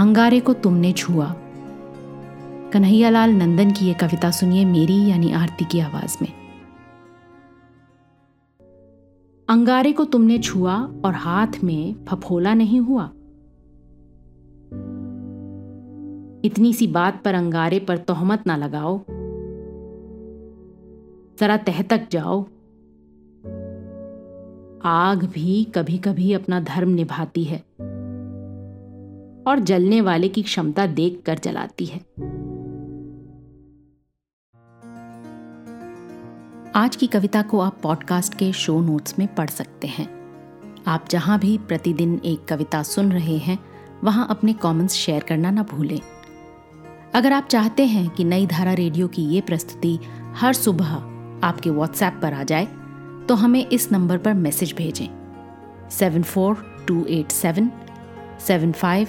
अंगारे को तुमने छुआ। कन्हैयालाल नंदन की यह कविता सुनिए मेरी यानी आरती की आवाज़ में। अंगारे को तुमने छुआ और हाथ में फफोला नहीं हुआ। इतनी सी बात पर अंगारे पर तोहमत ना लगाओ। जरा तह तक जाओ। आग भी कभी कभी अपना धर्म निभाती है। और जलने वाले की क्षमता देख कर जलाती है। आज की कविता को आप पॉडकास्ट के शो नोट्स में पढ़ सकते हैं। आप जहाँ भी प्रतिदिन एक कविता सुन रहे हैं, वहाँ अपने कमेंट्स शेयर करना ना भूलें। अगर आप चाहते हैं कि नई धारा रेडियो की ये प्रस्तुति हर सुबह आपके व्हाट्सएप पर आ जाए तो हमें इस नंबर पर मैसेज भेजें। Seven four two eight seven seven five